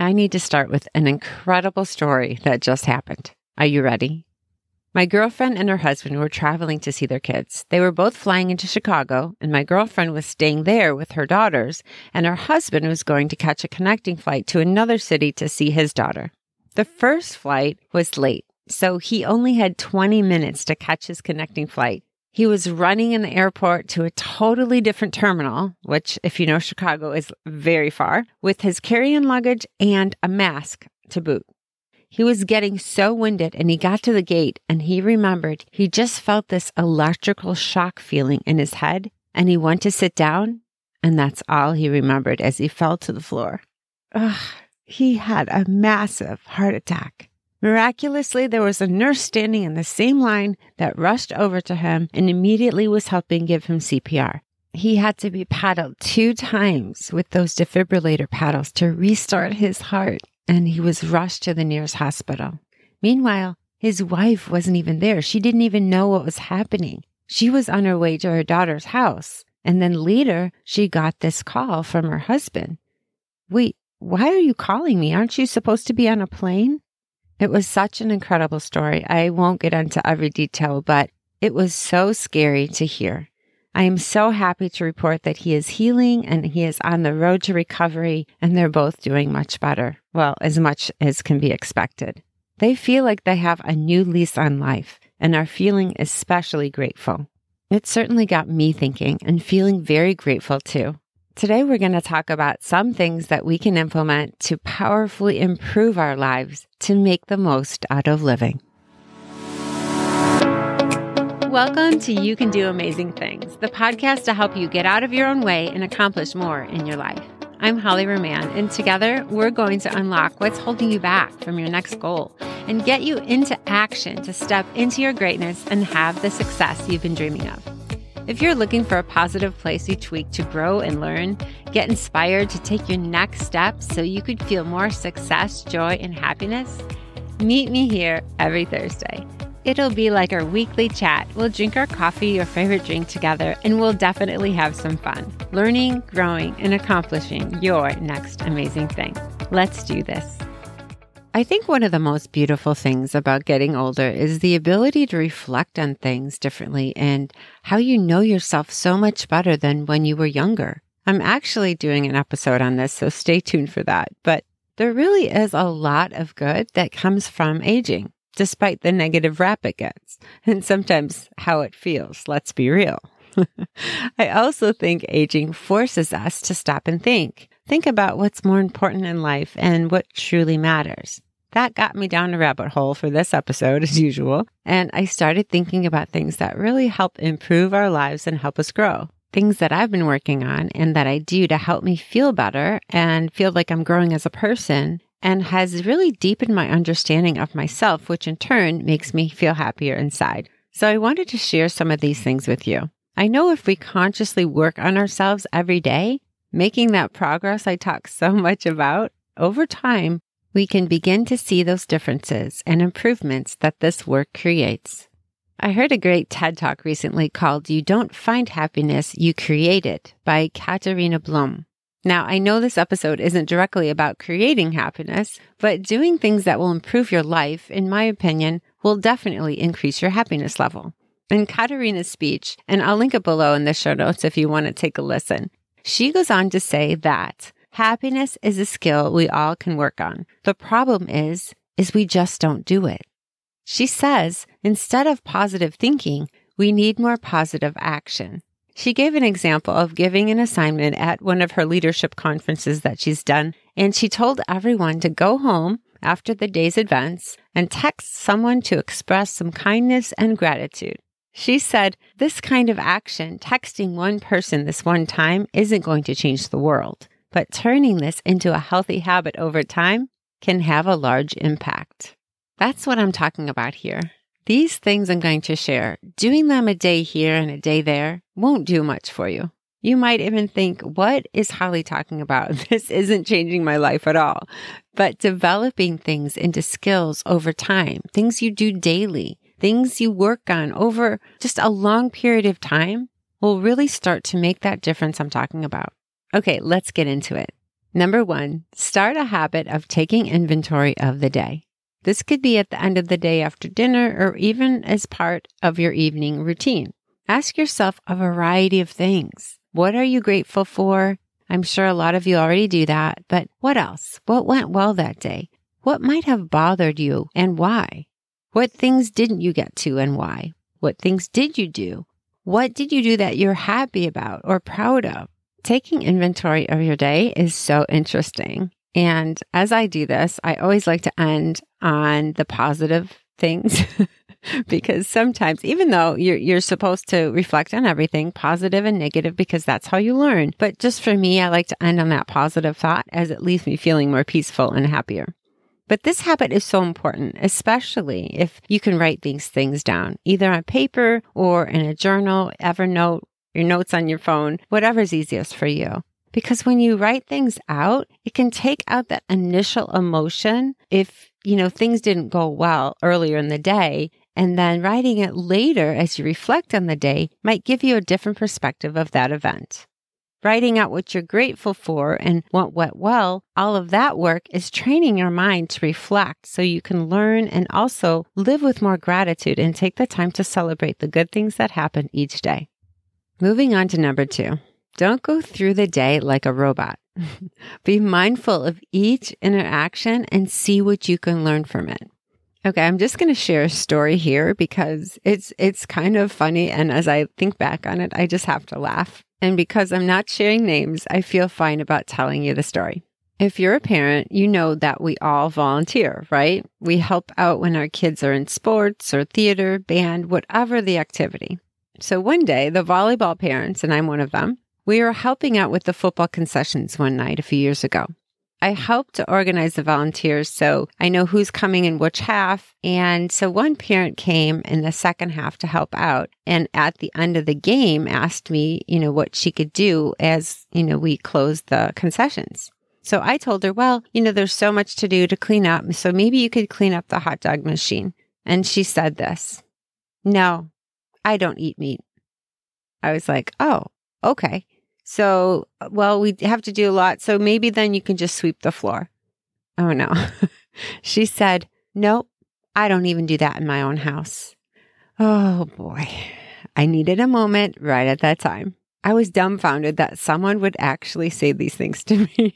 I need to start with an incredible story that just happened. Are you ready? My girlfriend and her husband were traveling to see their kids. They were both flying into Chicago, and my girlfriend was staying there with her daughters, and her husband was going to catch a connecting flight to another city to see his daughter. The first flight was late, so he only had 20 minutes to catch his connecting flight. He was running in the airport to a totally different terminal, which, if you know Chicago, is very far, with his carry on luggage and a mask to boot. He was getting so winded and he got to the gate and he remembered he just felt this electrical shock feeling in his head and he went to sit down and that's all he remembered as he fell to the floor. Ugh, he had a massive heart attack. Miraculously, there was a nurse standing in the same line that rushed over to him and immediately was helping give him CPR. He had to be paddled two times with those defibrillator paddles to restart his heart and he was rushed to the nearest hospital. Meanwhile, his wife wasn't even there. She didn't even know what was happening. She was on her way to her daughter's house. And then later, she got this call from her husband. Wait, why are you calling me? Aren't you supposed to be on a plane? It was such an incredible story. I won't get into every detail, but it was so scary to hear. I am so happy to report that he is healing and he is on the road to recovery, and they're both doing much better. Well, as much as can be expected. They feel like they have a new lease on life and are feeling especially grateful. It certainly got me thinking and feeling very grateful too. Today, we're going to talk about some things that we can implement to powerfully improve our lives to make the most out of living. Welcome to You Can Do Amazing Things, the podcast to help you get out of your own way and accomplish more in your life. I'm Holly Roman, and together we're going to unlock what's holding you back from your next goal and get you into action to step into your greatness and have the success you've been dreaming of. If you're looking for a positive place each week to grow and learn, get inspired to take your next step so you could feel more success, joy, and happiness, meet me here every Thursday. It'll be like our weekly chat. We'll drink our coffee or favorite drink together, and we'll definitely have some fun, learning, growing, and accomplishing your next amazing thing. Let's do this. I think one of the most beautiful things about getting older is the ability to reflect on things differently and how you know yourself so much better than when you were younger. I'm actually doing an episode on this, so stay tuned for that. But there really is a lot of good that comes from aging despite the negative rap it gets, and sometimes how it feels, let's be real. I also think aging forces us to stop and think. Think about what's more important in life and what truly matters. That got me down a rabbit hole for this episode, as usual, and I started thinking about things that really help improve our lives and help us grow. Things that I've been working on and that I do to help me feel better and feel like I'm growing as a person and has really deepened my understanding of myself, which in turn makes me feel happier inside. So I wanted to share some of these things with you. I know if we consciously work on ourselves every day, making that progress I talk so much about, over time, we can begin to see those differences and improvements that this work creates. I heard a great TED talk recently called You Don't Find Happiness, You Create It by Katarina Blom. Now, I know this episode isn't directly about creating happiness, but doing things that will improve your life, in my opinion, will definitely increase your happiness level. In Katarina's speech, and I'll link it below in the show notes if you want to take a listen, she goes on to say that happiness is a skill we all can work on. The problem is, is we just don't do it. She says, instead of positive thinking, we need more positive action. She gave an example of giving an assignment at one of her leadership conferences that she's done, and she told everyone to go home after the day's events and text someone to express some kindness and gratitude. She said, This kind of action, texting one person this one time, isn't going to change the world, but turning this into a healthy habit over time can have a large impact. That's what I'm talking about here. These things I'm going to share, doing them a day here and a day there won't do much for you. You might even think, what is Holly talking about? This isn't changing my life at all. But developing things into skills over time, things you do daily, things you work on over just a long period of time will really start to make that difference I'm talking about. Okay, let's get into it. Number one, start a habit of taking inventory of the day. This could be at the end of the day after dinner or even as part of your evening routine. Ask yourself a variety of things. What are you grateful for? I'm sure a lot of you already do that, but what else? What went well that day? What might have bothered you and why? What things didn't you get to and why? What things did you do? What did you do that you're happy about or proud of? Taking inventory of your day is so interesting. And as I do this, I always like to end on the positive things because sometimes, even though you're, you're supposed to reflect on everything, positive and negative, because that's how you learn. But just for me, I like to end on that positive thought as it leaves me feeling more peaceful and happier. But this habit is so important, especially if you can write these things down, either on paper or in a journal, Evernote, your notes on your phone, whatever's easiest for you. Because when you write things out, it can take out that initial emotion if, you know, things didn't go well earlier in the day. And then writing it later as you reflect on the day might give you a different perspective of that event writing out what you're grateful for and what went well, all of that work is training your mind to reflect so you can learn and also live with more gratitude and take the time to celebrate the good things that happen each day. Moving on to number two. Don't go through the day like a robot. Be mindful of each interaction and see what you can learn from it. Okay, I'm just going to share a story here because it's it's kind of funny and as I think back on it, I just have to laugh. And because I'm not sharing names, I feel fine about telling you the story. If you're a parent, you know that we all volunteer, right? We help out when our kids are in sports or theater, band, whatever the activity. So one day, the volleyball parents, and I'm one of them, we were helping out with the football concessions one night a few years ago. I help to organize the volunteers so I know who's coming in which half. And so one parent came in the second half to help out. And at the end of the game asked me, you know, what she could do as, you know, we closed the concessions. So I told her, well, you know, there's so much to do to clean up. So maybe you could clean up the hot dog machine. And she said this, no, I don't eat meat. I was like, oh, okay. So, well, we have to do a lot. So maybe then you can just sweep the floor. Oh no. she said, nope, I don't even do that in my own house. Oh boy. I needed a moment right at that time. I was dumbfounded that someone would actually say these things to me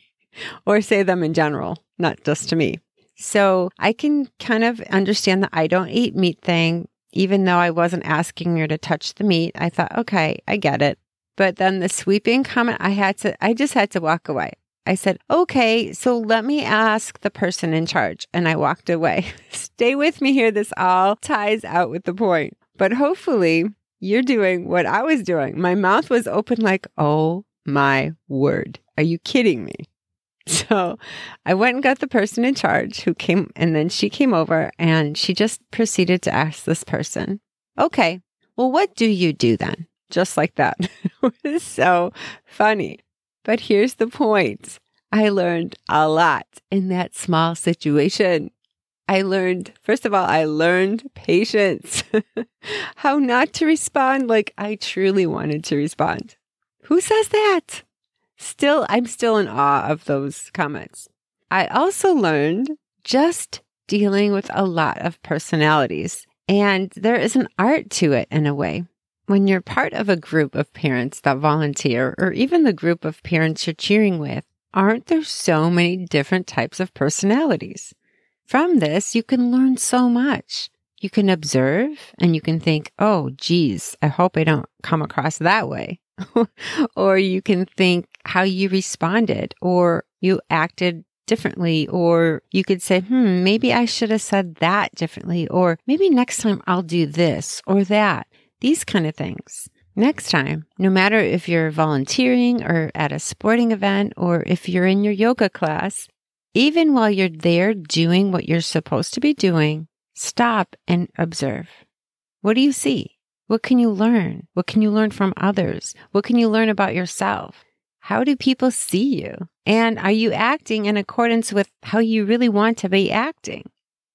or say them in general, not just to me. So I can kind of understand the I don't eat meat thing, even though I wasn't asking her to touch the meat. I thought, okay, I get it. But then the sweeping comment, I had to, I just had to walk away. I said, okay, so let me ask the person in charge. And I walked away. Stay with me here. This all ties out with the point. But hopefully you're doing what I was doing. My mouth was open like, oh my word. Are you kidding me? So I went and got the person in charge who came, and then she came over and she just proceeded to ask this person, okay, well, what do you do then? Just like that. it was so funny. But here's the point I learned a lot in that small situation. I learned, first of all, I learned patience, how not to respond like I truly wanted to respond. Who says that? Still, I'm still in awe of those comments. I also learned just dealing with a lot of personalities, and there is an art to it in a way. When you're part of a group of parents that volunteer, or even the group of parents you're cheering with, aren't there so many different types of personalities? From this, you can learn so much. You can observe and you can think, oh, geez, I hope I don't come across that way. or you can think how you responded or you acted differently. Or you could say, hmm, maybe I should have said that differently. Or maybe next time I'll do this or that these kind of things. Next time, no matter if you're volunteering or at a sporting event or if you're in your yoga class, even while you're there doing what you're supposed to be doing, stop and observe. What do you see? What can you learn? What can you learn from others? What can you learn about yourself? How do people see you? And are you acting in accordance with how you really want to be acting?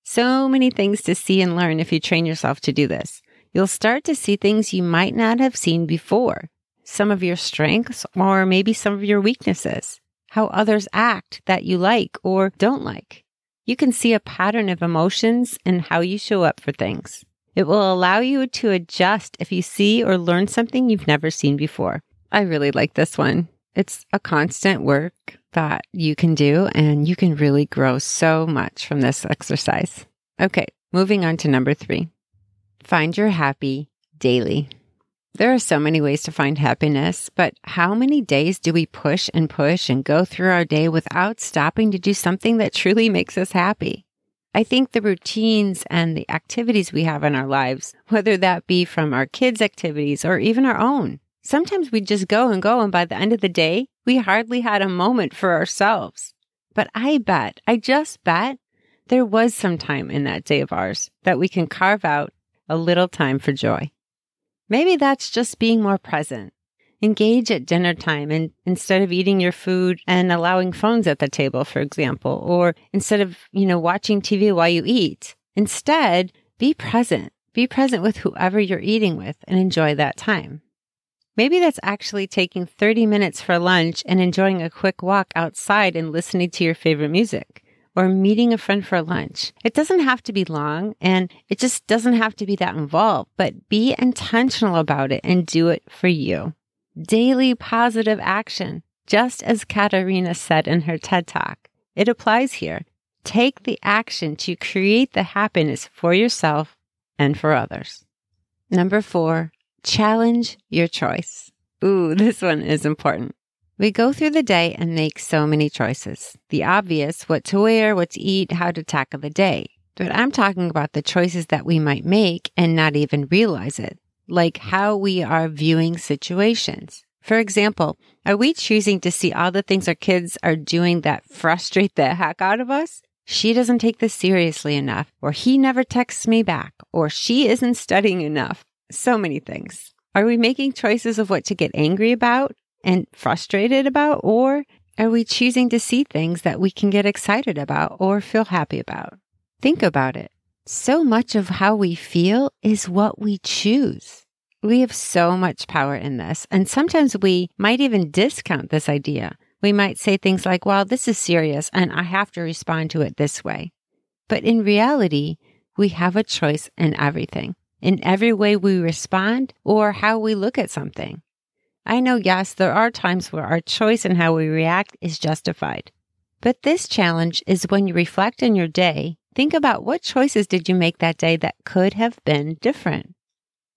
So many things to see and learn if you train yourself to do this you'll start to see things you might not have seen before, some of your strengths or maybe some of your weaknesses. how others act that you like or don't like. You can see a pattern of emotions and how you show up for things. It will allow you to adjust if you see or learn something you've never seen before. I really like this one. It's a constant work that you can do, and you can really grow so much from this exercise. Okay, moving on to number three find your happy daily. There are so many ways to find happiness, but how many days do we push and push and go through our day without stopping to do something that truly makes us happy? I think the routines and the activities we have in our lives, whether that be from our kids' activities or even our own, sometimes we just go and go. And by the end of the day, we hardly had a moment for ourselves. But I bet, I just bet there was some time in that day of ours that we can carve out a little time for joy. Maybe that's just being more present. Engage at dinner time and instead of eating your food and allowing phones at the table, for example, or instead of, you know, watching TV while you eat, instead be present. Be present with whoever you're eating with and enjoy that time. Maybe that's actually taking 30 minutes for lunch and enjoying a quick walk outside and listening to your favorite music or meeting a friend for lunch. It doesn't have to be long and it just doesn't have to be that involved, but be intentional about it and do it for you. Daily positive action, just as Katarina said in her TED Talk. It applies here. Take the action to create the happiness for yourself and for others. Number four, challenge your choice. Ooh, this one is important. We go through the day and make so many choices. The obvious, what to wear, what to eat, how to tackle the day. But I'm talking about the choices that we might make and not even realize it, like how we are viewing situations. For example, are we choosing to see all the things our kids are doing that frustrate the heck out of us? She doesn't take this seriously enough, or he never texts me back, or she isn't studying enough. So many things. Are we making choices of what to get angry about and frustrated about? Or are we choosing to see things that we can get excited about or feel happy about? Think about it. So much of how we feel is what we choose. We have so much power in this. And sometimes we might even discount this idea. We might say things like, well, this is serious and I have to respond to it this way. But in reality, we have a choice in everything, in every way we respond or how we look at something. I know, yes, there are times where our choice in how we react is justified. But this challenge is when you reflect on your day, think about what choices did you make that day that could have been different?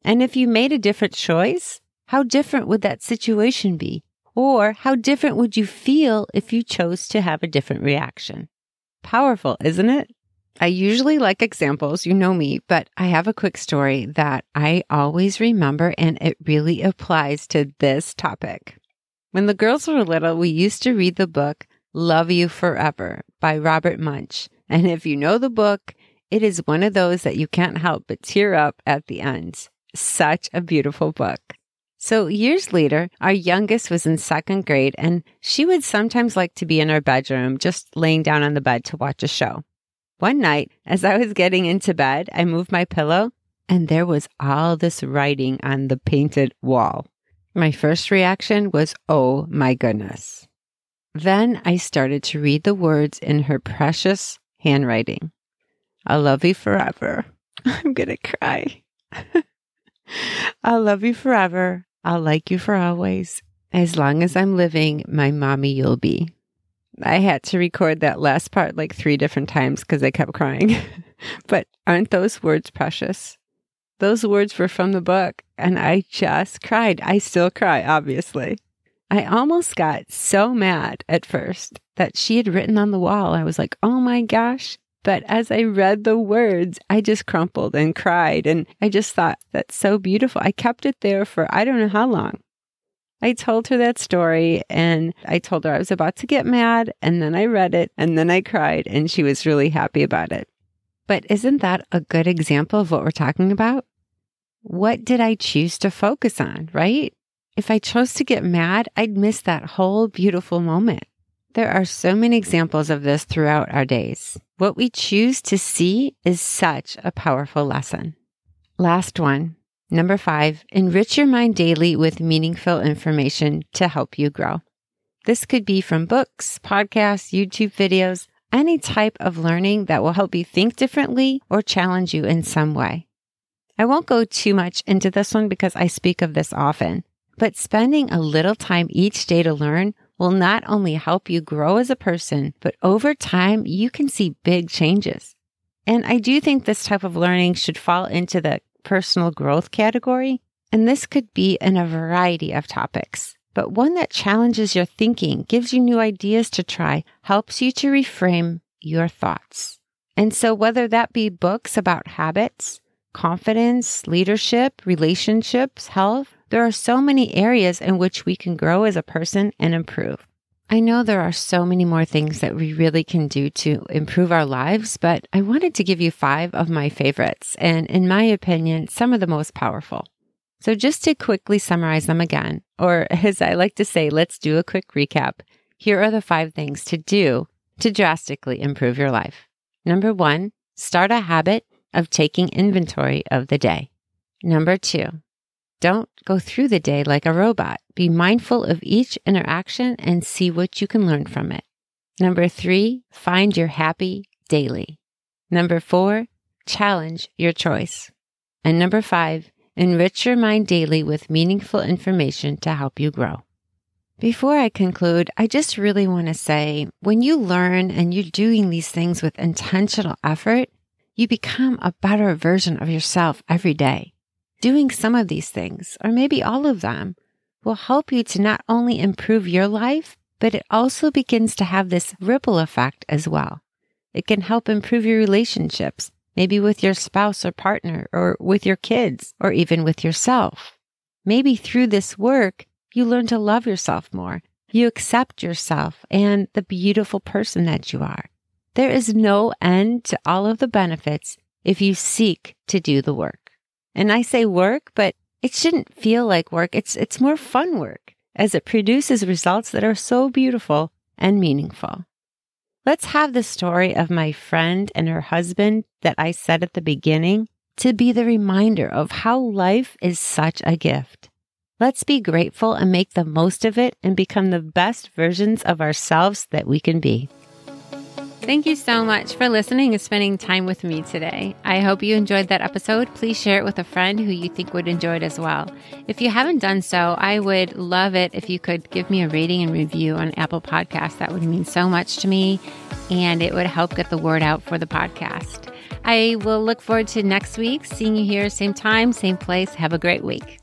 And if you made a different choice, how different would that situation be? Or how different would you feel if you chose to have a different reaction? Powerful, isn't it? I usually like examples, you know me, but I have a quick story that I always remember and it really applies to this topic. When the girls were little, we used to read the book Love You Forever by Robert Munsch. And if you know the book, it is one of those that you can't help but tear up at the end. Such a beautiful book. So years later, our youngest was in second grade and she would sometimes like to be in our bedroom, just laying down on the bed to watch a show. One night, as I was getting into bed, I moved my pillow and there was all this writing on the painted wall. My first reaction was, oh my goodness. Then I started to read the words in her precious handwriting. I'll love you forever. I'm going to cry. I'll love you forever. I'll like you for always. As long as I'm living, my mommy you'll be. I had to record that last part like three different times because I kept crying. but aren't those words precious? Those words were from the book, and I just cried. I still cry, obviously. I almost got so mad at first that she had written on the wall. I was like, oh my gosh. But as I read the words, I just crumpled and cried. And I just thought, that's so beautiful. I kept it there for I don't know how long. I told her that story and I told her I was about to get mad. And then I read it and then I cried and she was really happy about it. But isn't that a good example of what we're talking about? What did I choose to focus on, right? If I chose to get mad, I'd miss that whole beautiful moment. There are so many examples of this throughout our days. What we choose to see is such a powerful lesson. Last one Number five, enrich your mind daily with meaningful information to help you grow. This could be from books, podcasts, YouTube videos, any type of learning that will help you think differently or challenge you in some way. I won't go too much into this one because I speak of this often, but spending a little time each day to learn will not only help you grow as a person, but over time you can see big changes. And I do think this type of learning should fall into the personal growth category. And this could be in a variety of topics, but one that challenges your thinking, gives you new ideas to try, helps you to reframe your thoughts. And so whether that be books about habits, confidence, leadership, relationships, health, there are so many areas in which we can grow as a person and improve. I know there are so many more things that we really can do to improve our lives, but I wanted to give you five of my favorites, and in my opinion, some of the most powerful. So, just to quickly summarize them again, or as I like to say, let's do a quick recap. Here are the five things to do to drastically improve your life. Number one, start a habit of taking inventory of the day. Number two, don't go through the day like a robot. Be mindful of each interaction and see what you can learn from it. Number three, find your happy daily. Number four, challenge your choice. And number five, enrich your mind daily with meaningful information to help you grow. Before I conclude, I just really want to say when you learn and you're doing these things with intentional effort, you become a better version of yourself every day. Doing some of these things, or maybe all of them, will help you to not only improve your life, but it also begins to have this ripple effect as well. It can help improve your relationships, maybe with your spouse or partner, or with your kids, or even with yourself. Maybe through this work, you learn to love yourself more. You accept yourself and the beautiful person that you are. There is no end to all of the benefits if you seek to do the work. And I say work, but it shouldn't feel like work. It's, it's more fun work as it produces results that are so beautiful and meaningful. Let's have the story of my friend and her husband that I said at the beginning to be the reminder of how life is such a gift. Let's be grateful and make the most of it and become the best versions of ourselves that we can be. Thank you so much for listening and spending time with me today. I hope you enjoyed that episode. Please share it with a friend who you think would enjoy it as well. If you haven't done so, I would love it if you could give me a rating and review on Apple Podcasts. That would mean so much to me and it would help get the word out for the podcast. I will look forward to next week, seeing you here, same time, same place. Have a great week.